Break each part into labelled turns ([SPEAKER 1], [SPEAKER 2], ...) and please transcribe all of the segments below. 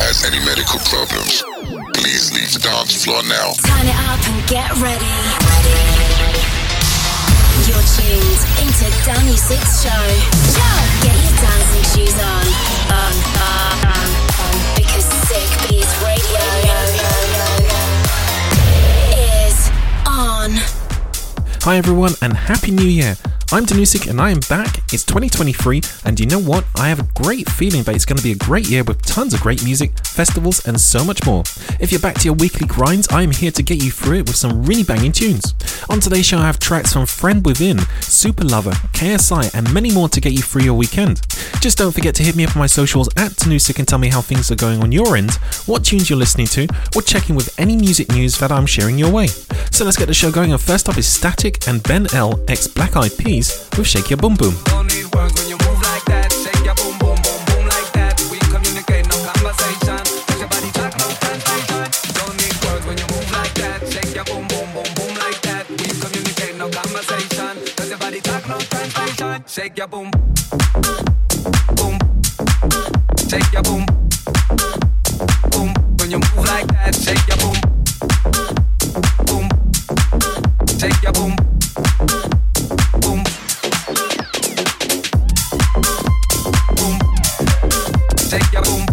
[SPEAKER 1] has any medical problems, please leave the dance floor now.
[SPEAKER 2] Turn it up and get ready. You're tuned into Danusik Show. Yo! Get your dancing shoes on. On, on, on, on. Because Sick Beats Radio is on.
[SPEAKER 3] Hi everyone and Happy New Year! I'm Danusik and I am back. It's 2023 and you know what? I have a great feeling that it's going to be a great year with tons of great music, festivals and so much more. If you're back to your weekly grinds, I am here to get you through it with some really banging tunes. On today's show I have tracks from Friend Within, Super Lover, KSI and many more to get you through your weekend. Just don't forget to hit me up on my socials at Danusik and tell me how things are going on your end, what tunes you're listening to, or check in with any music news that I'm sharing your way. So let's get the show going and first up is Static and Ben El x Black Eyed Peas with Shake Your Boom Boom.
[SPEAKER 4] Shake your boom, boom. Shake your boom, boom. When you move like that, shake your boom, boom. Shake your boom. Shake your boom.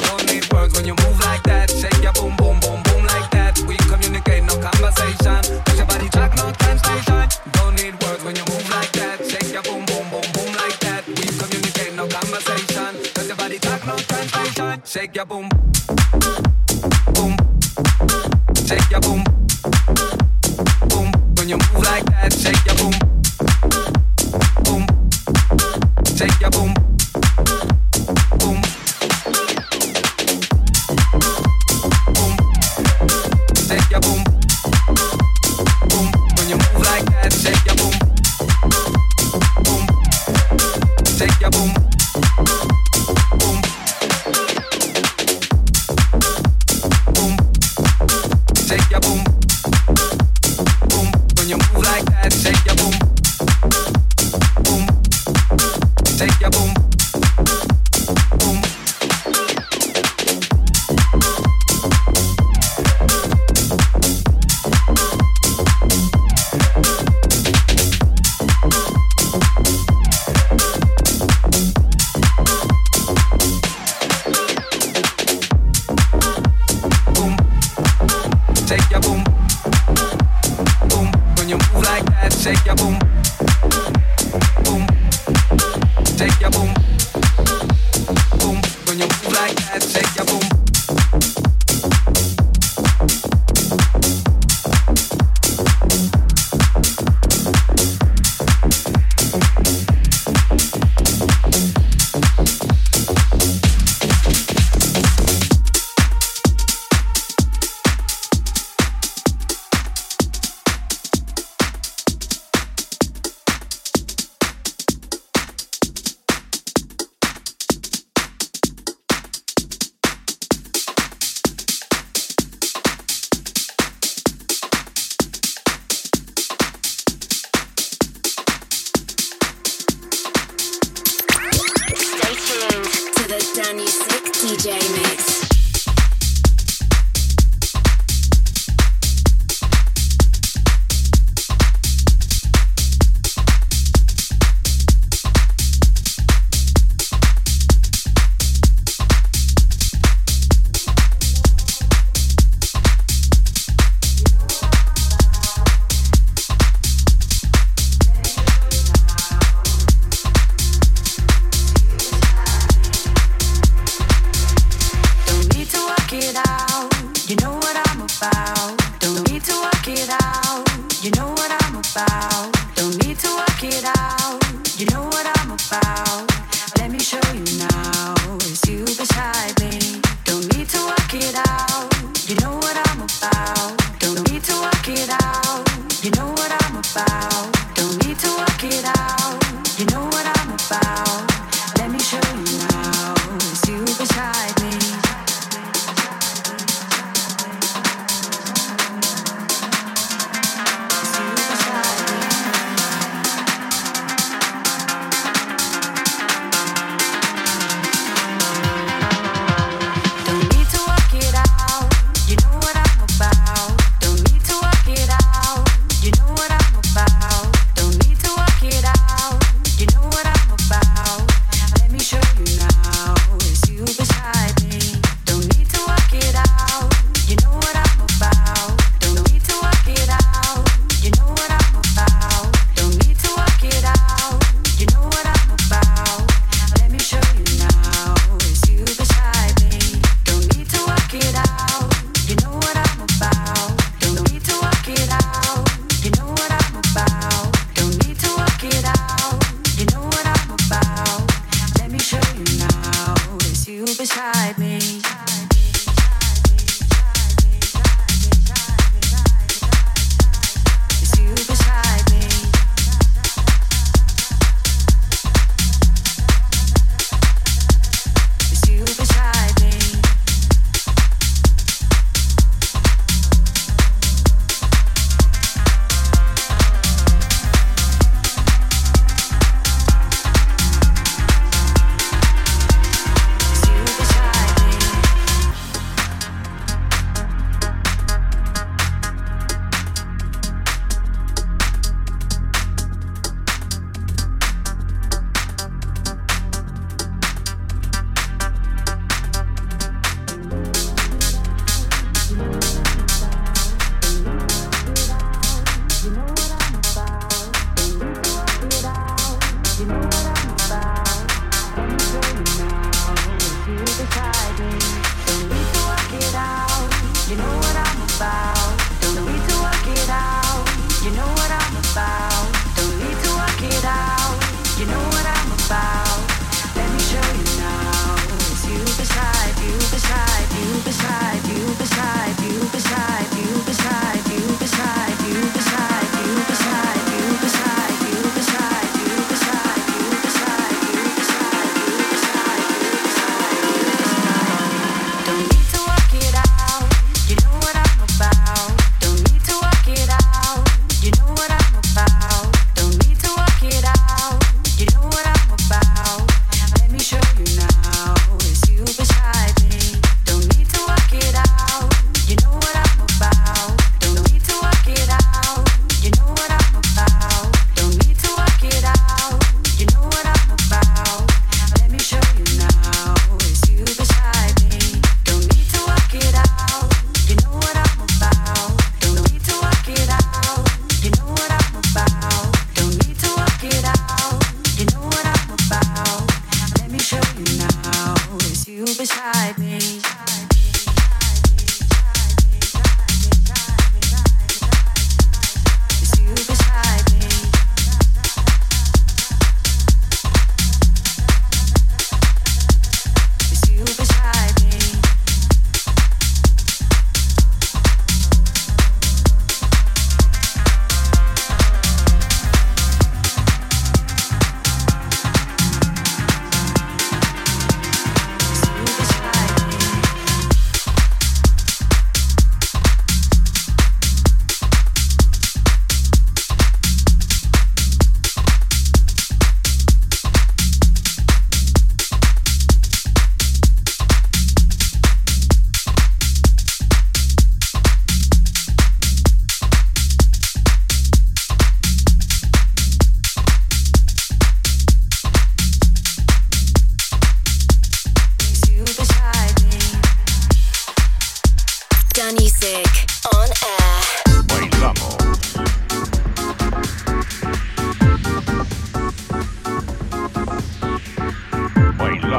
[SPEAKER 4] Don't need words when you move like that. Shake your boom, boom, boom, boom like that. We communicate, no conversation. Cause your body track, no translation. Don't need words when you move like that. Shake your boom, boom, boom, boom like that. We communicate, no conversation. Cause your body track, no translation. Shake your boom. Shake your boom, boom. When you move like that, shake your boom,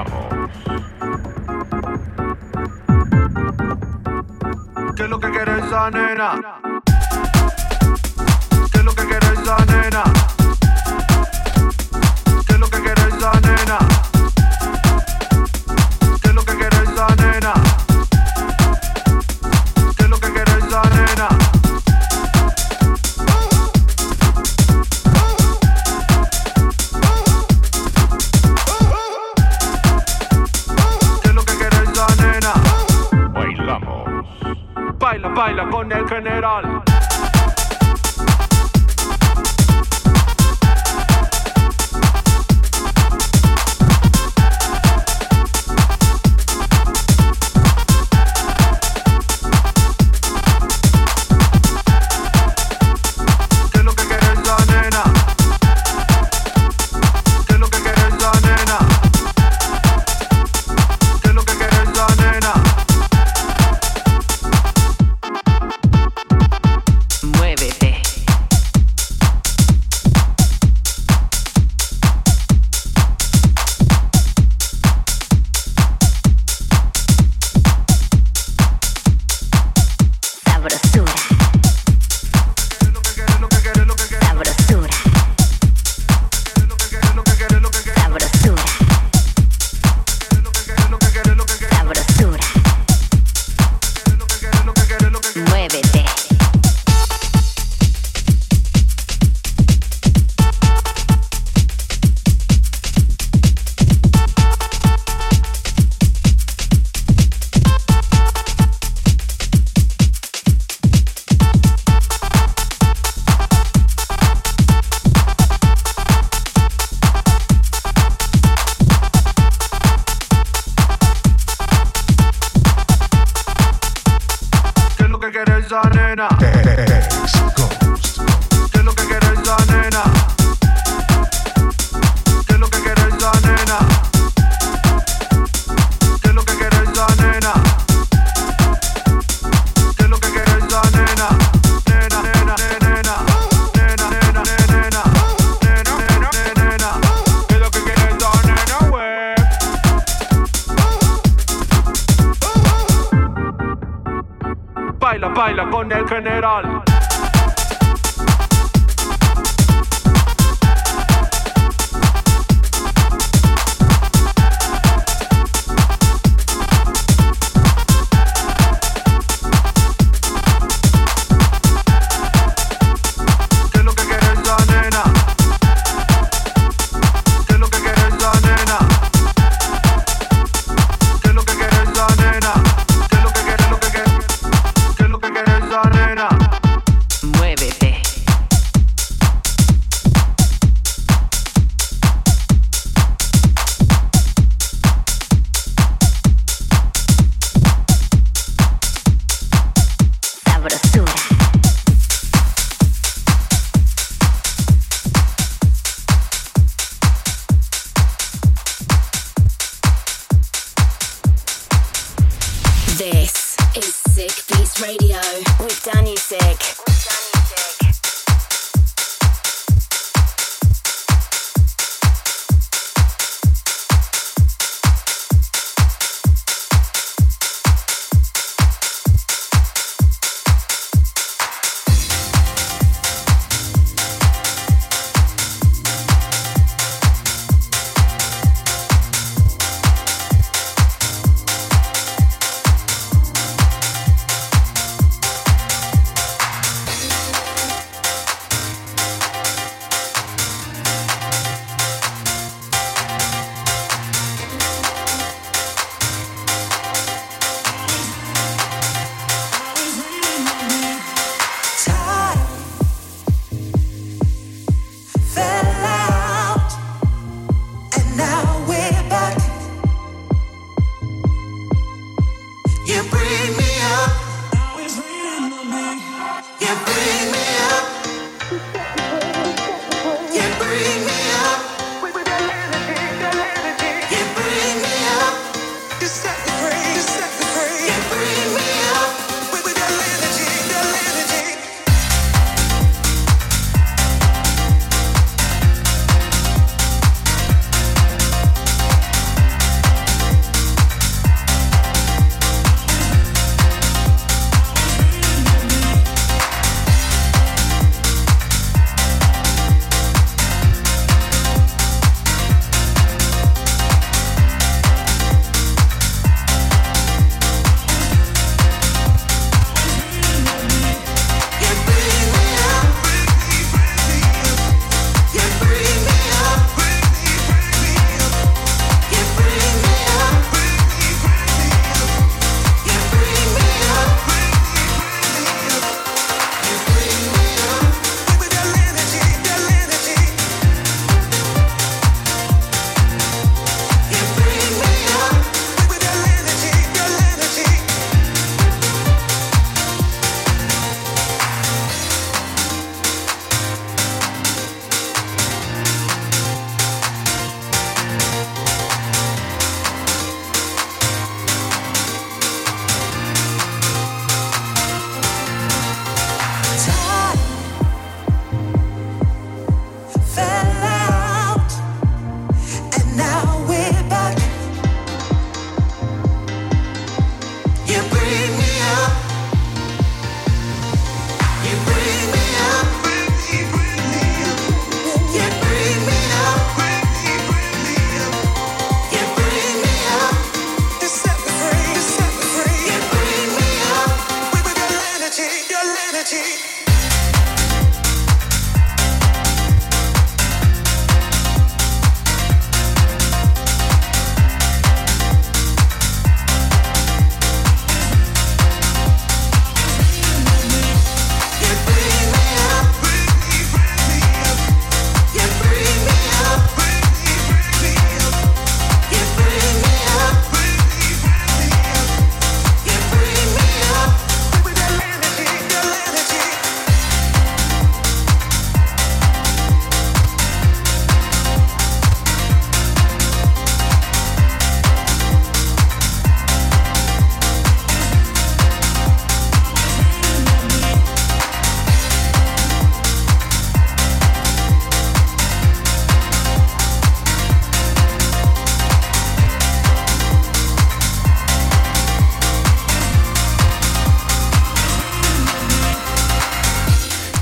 [SPEAKER 5] vamos. ¿Qué es lo que quiere esa nena? ¿Qué es lo que quiere esa nena?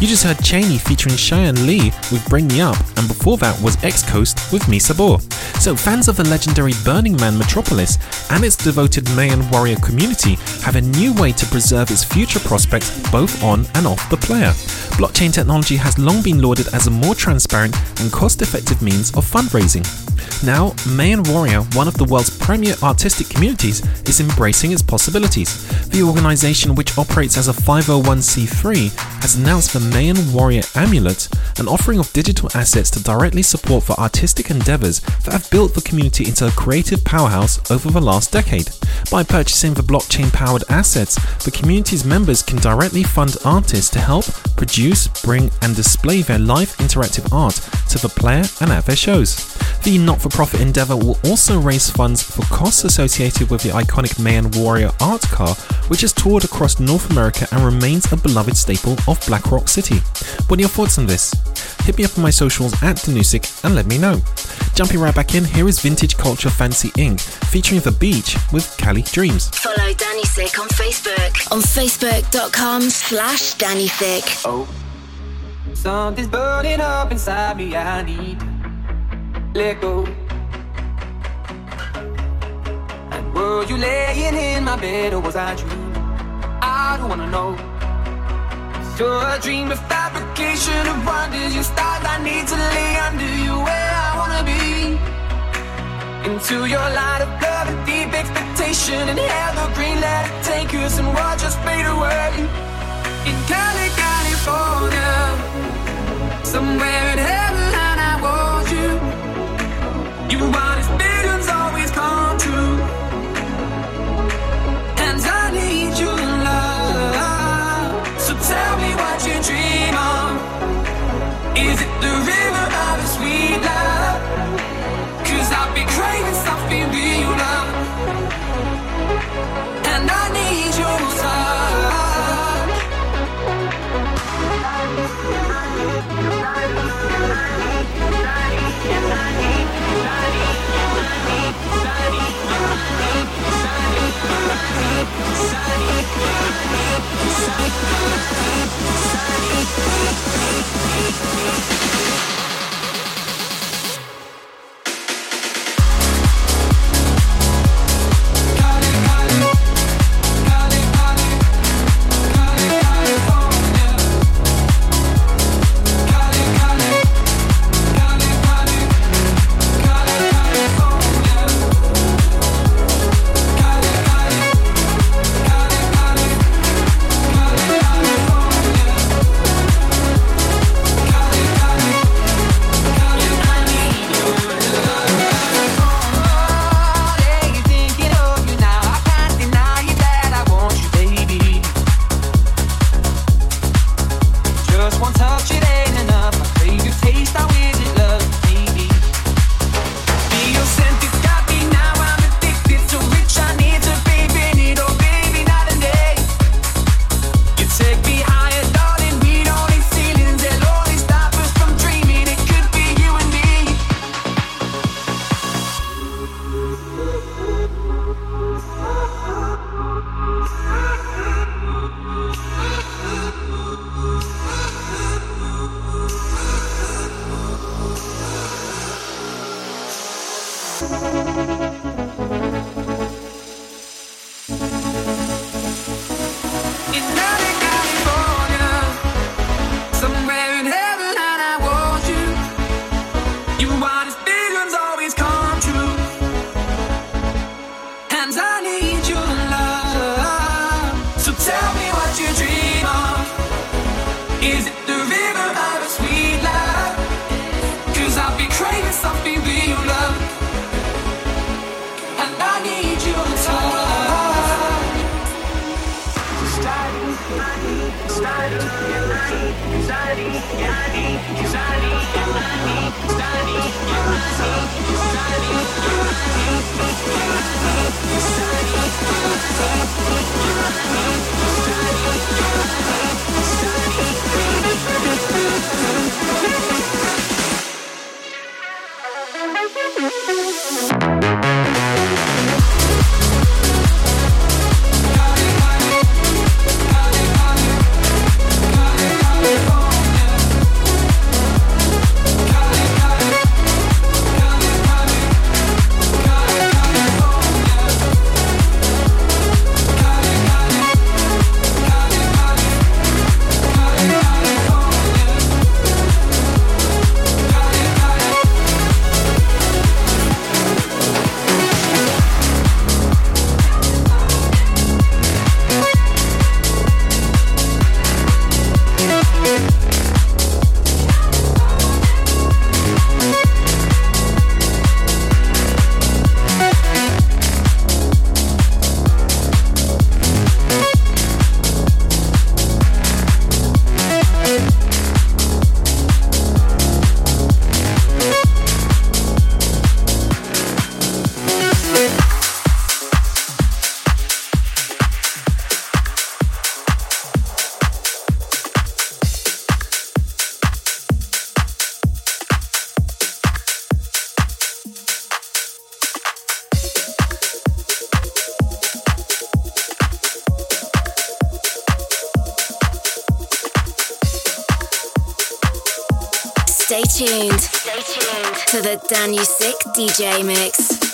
[SPEAKER 3] Just heard Cheney featuring Cheyenne Lee with Bring Me Up, and before that was X Coast with Misa Sabor. So, fans of the legendary Burning Man metropolis and its devoted Mayan warrior community have a new way to preserve its future prospects both on and off the playa. Blockchain technology has long been lauded as a more transparent and cost effective means of fundraising. Now, Mayan Warrior, one of the world's premier artistic communities, is embracing its possibilities. The organization, which operates as a 501c3, has announced the Mayan Warrior Amulet, an offering of digital assets to directly support for artistic endeavors that have built the community into a creative powerhouse over the last decade. By purchasing the blockchain powered assets, the community's members can directly fund artists to help produce, bring, and display their live interactive art to the playa and at their shows. The not for profit endeavour will also raise funds for costs associated with the iconic Mayan Warrior art car, which has toured across North America and remains a beloved staple of Black Rock City. What are your thoughts on this? Hit me up on my socials at Danusik and let me know. Jumping right back in, here is Vintage Culture Fancy Inc. featuring The Beach with Cali Dreams.
[SPEAKER 2] Follow Danusik on Facebook on facebook.com slash Danusik.
[SPEAKER 4] Oh, something's burning up inside me. I need let go. And were you laying in my bed or was I dreaming? I don't wanna know. So a dream of fabrication of wonders, you stars I need to lay under you where I wanna be. Into your light of love and deep expectation and evergreen let it take us and watch us fade away. Thank you.
[SPEAKER 6] Danusik DJ Mix.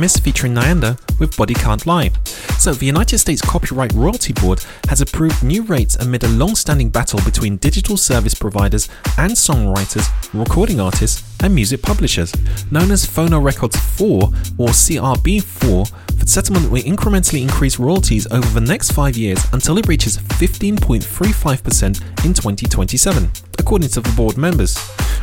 [SPEAKER 3] Chemist featuring Nyanda with Body Can't Lie. So, the United States Copyright Royalty Board has approved new rates amid a long standing battle between digital service providers and songwriters, recording artists, and music publishers. Known as Phonorecords 4 or CRB 4, the settlement will incrementally increase royalties over the next five years until it reaches 15.35% in 2027, according to the board members.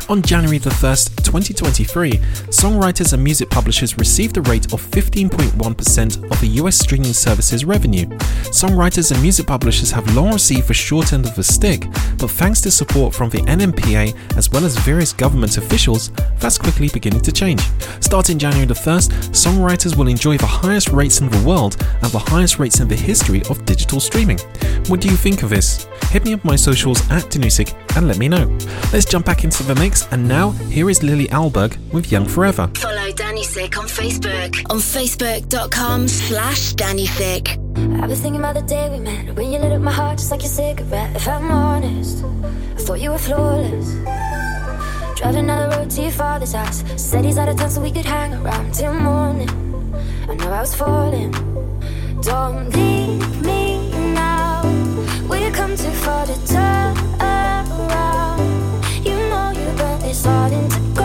[SPEAKER 3] On January the 1st, 2023, songwriters and music publishers received a rate of 15.1% of the US streaming services revenue. Songwriters and music publishers have long received the short end of the stick, but thanks to support from the NMPA as well as various government officials, that's quickly beginning to change. Starting January the 1st, songwriters will enjoy the highest rates in the world and the highest rates in the history of digital streaming. What do you think of this? Hit me up on my socials at Danusik and let me know. Let's jump back into the mix, and now here is Lily Alberg with Young Forever.
[SPEAKER 2] Follow Danny Sick on Facebook on facebook.com slash Danusik.
[SPEAKER 6] I was thinking about the day we met when you lit up my heart just like a cigarette. If I'm honest, I thought you were flawless. Driving down the road to your father's house. Said he's out of town so we could hang around till morning. I know I was falling. Don't leave me now. We've come too far to turn around. You know you got this all into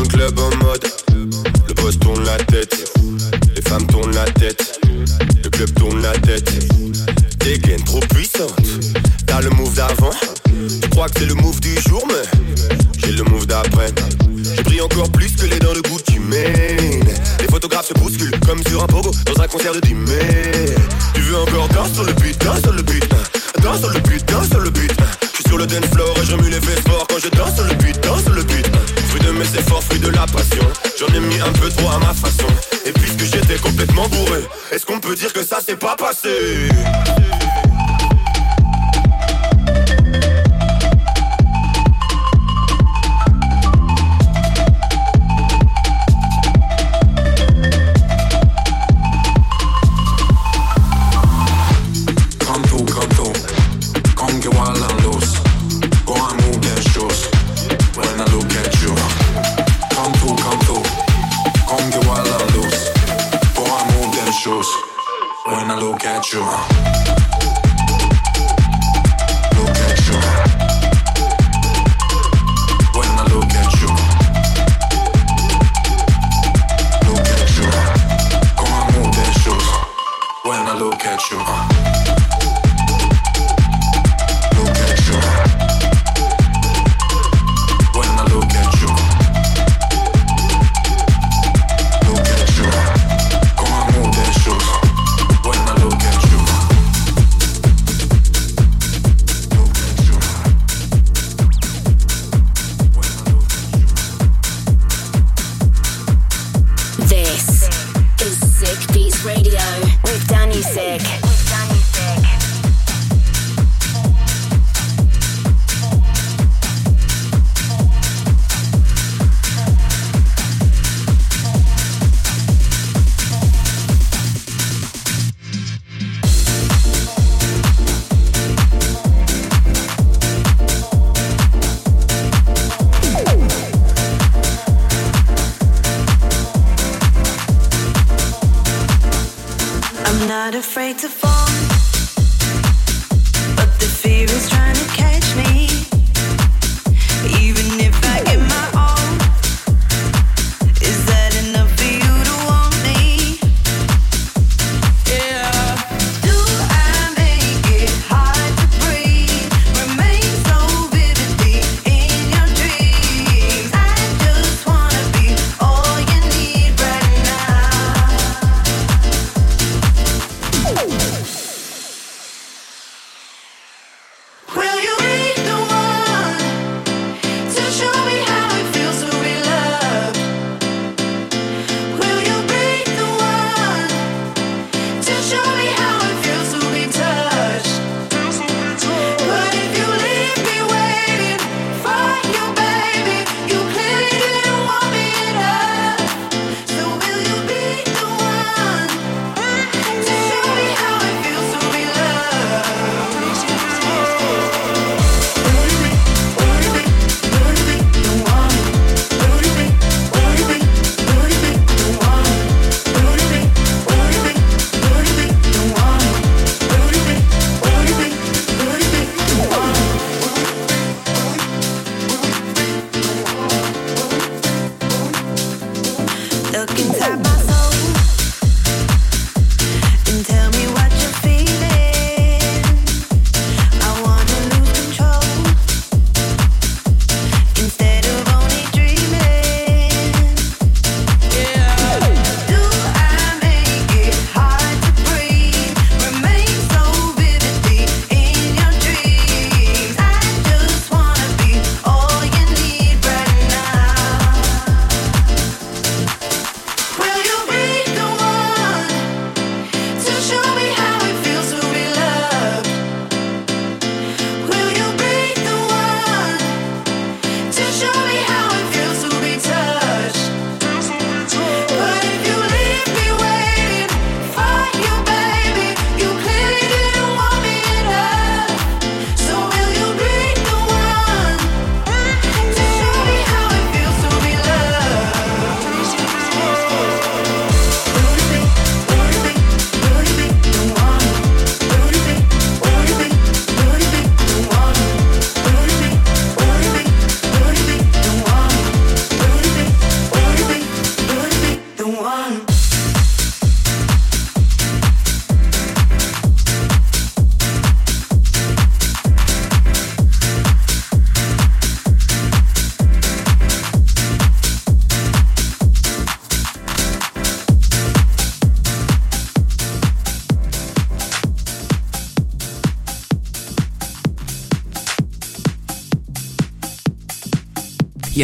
[SPEAKER 7] le club en mode. Le boss tourne la tête. Les femmes tournent la tête. Le club tourne la tête. Des gaines trop puissantes. T'as le move d'avant. Tu crois que c'est le move du jour mais J'ai le move d'après. Je brille encore plus que les dents de Gucci Mane Les photographes se bousculent comme sur un pogo Dans un concert de Dimé Tu veux encore danser sur le beat, la passion. J'en ai mis un peu trop à ma façon. Et puisque j'étais complètement bourré Est-ce qu'on peut dire que ça s'est pas passé?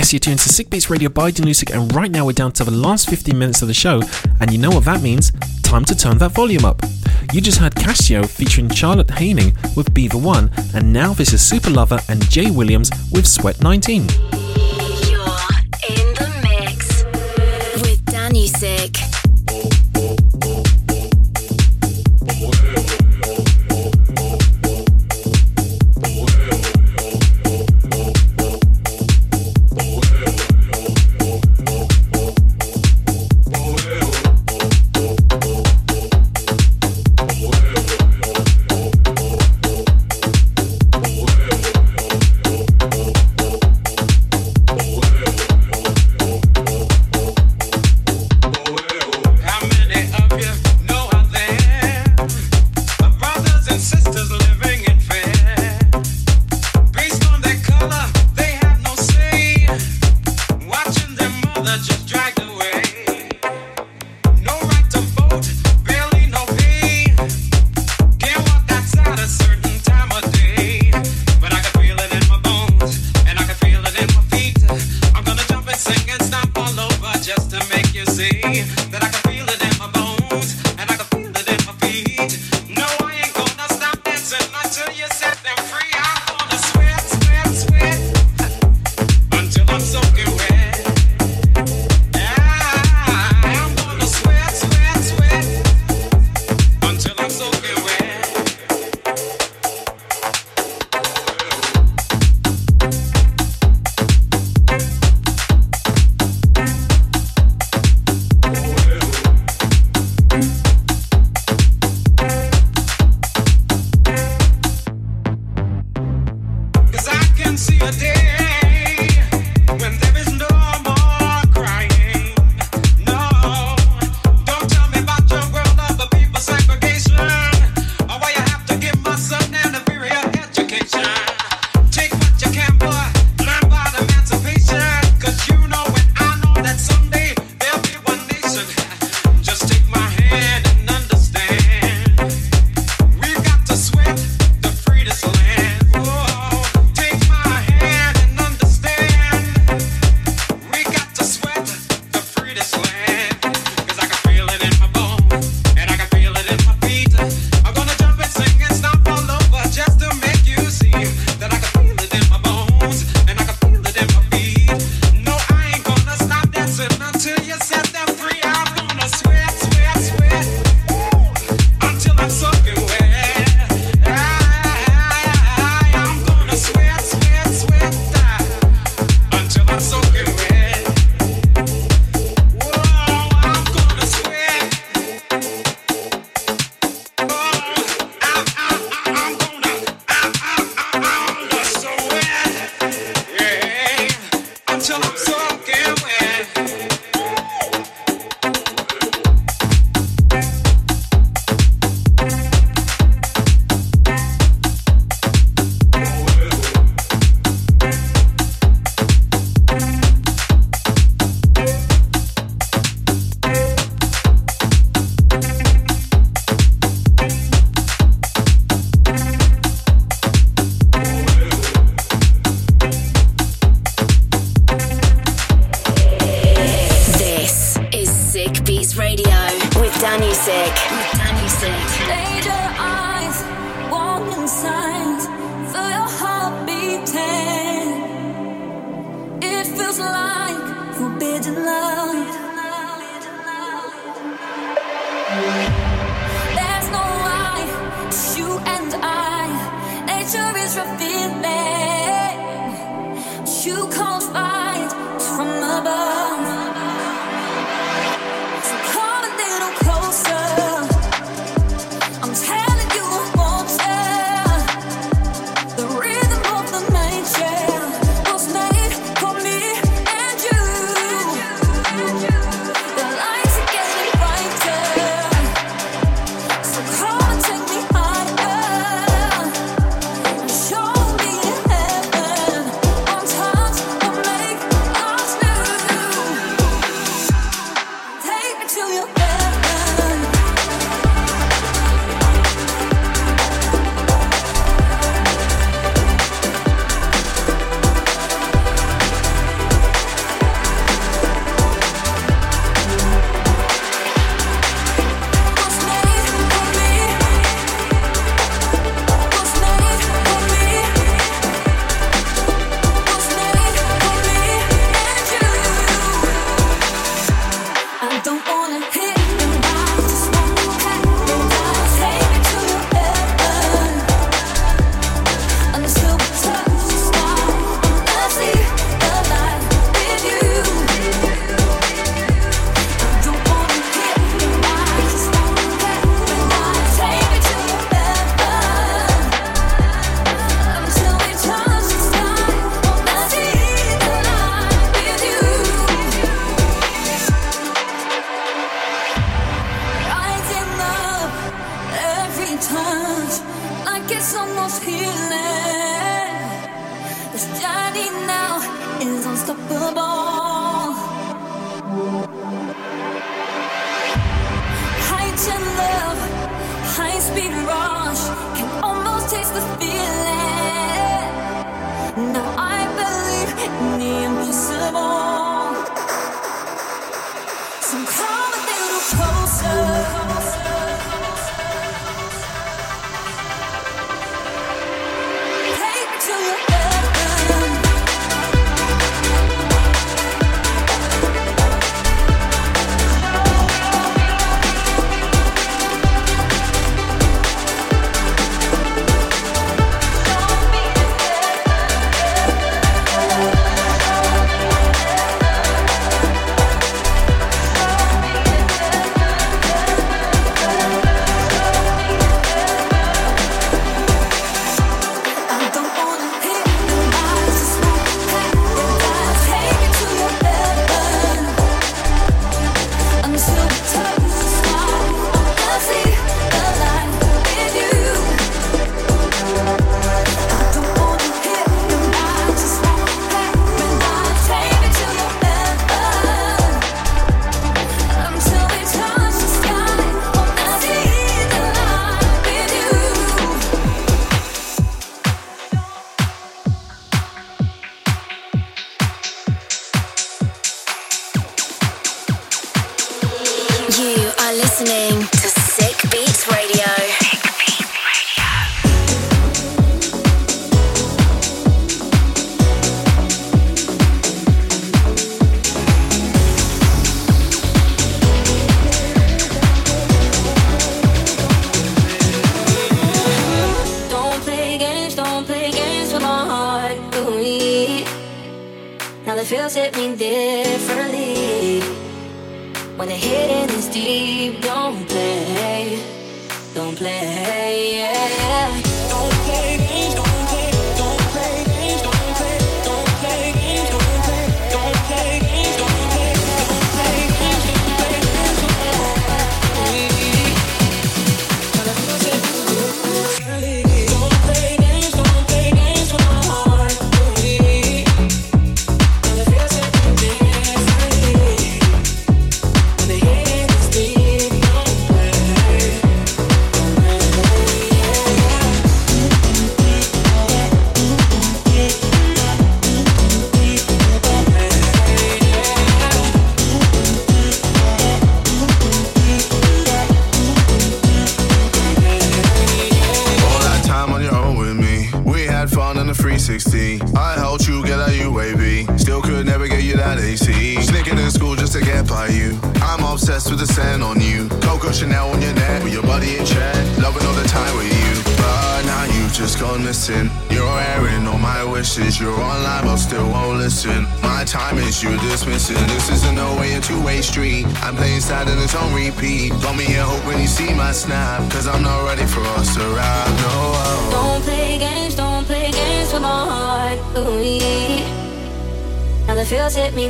[SPEAKER 3] Yes, you're tuned to Sick Beats Radio by Danusik, and right now we're down to the last 15 minutes of the show, and you know what that means? Time to turn that volume up. You just heard Casio featuring Charlotte Haining with Beaver One, and now this is Super Lover and Jay Williams with Sweat 19.
[SPEAKER 2] You're in the mix with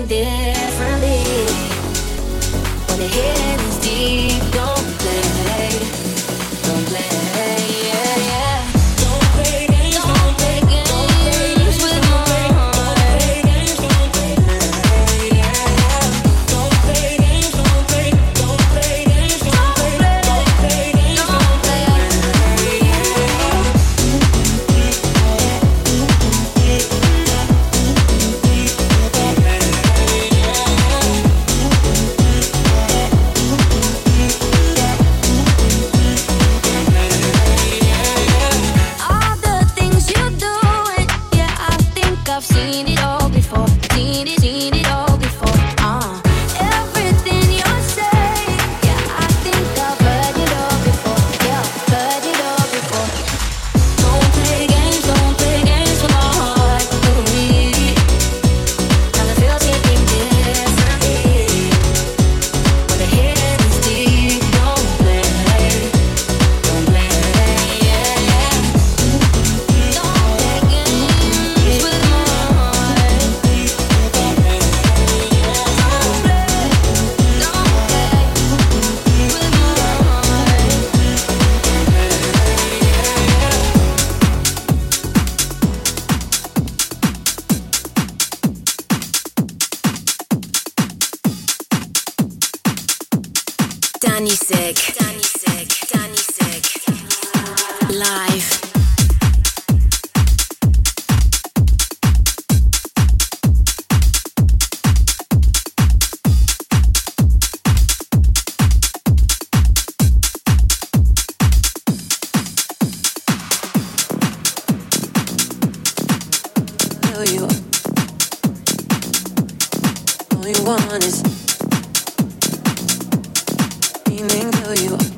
[SPEAKER 6] differently. When the hidden is deep, don't play, don't play. Yeah. Danusik.
[SPEAKER 8] really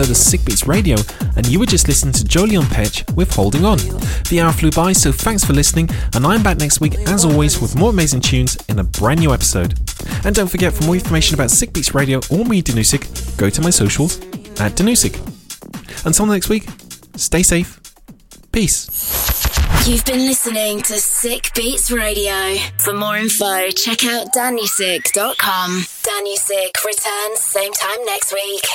[SPEAKER 8] of Sick Beats Radio, and you were just listening to Jolyon Petch with Holding On. The hour flew by, so thanks for listening, and I'm back next week as always with more amazing tunes in a brand new episode. And don't forget, for more information about Sick Beats Radio or me, Danusik, go to my socials at Danusik. Until next week, stay safe. Peace.
[SPEAKER 2] You've been listening to Sick Beats Radio. For more info, check out danusik.com. Danusik returns same time next week.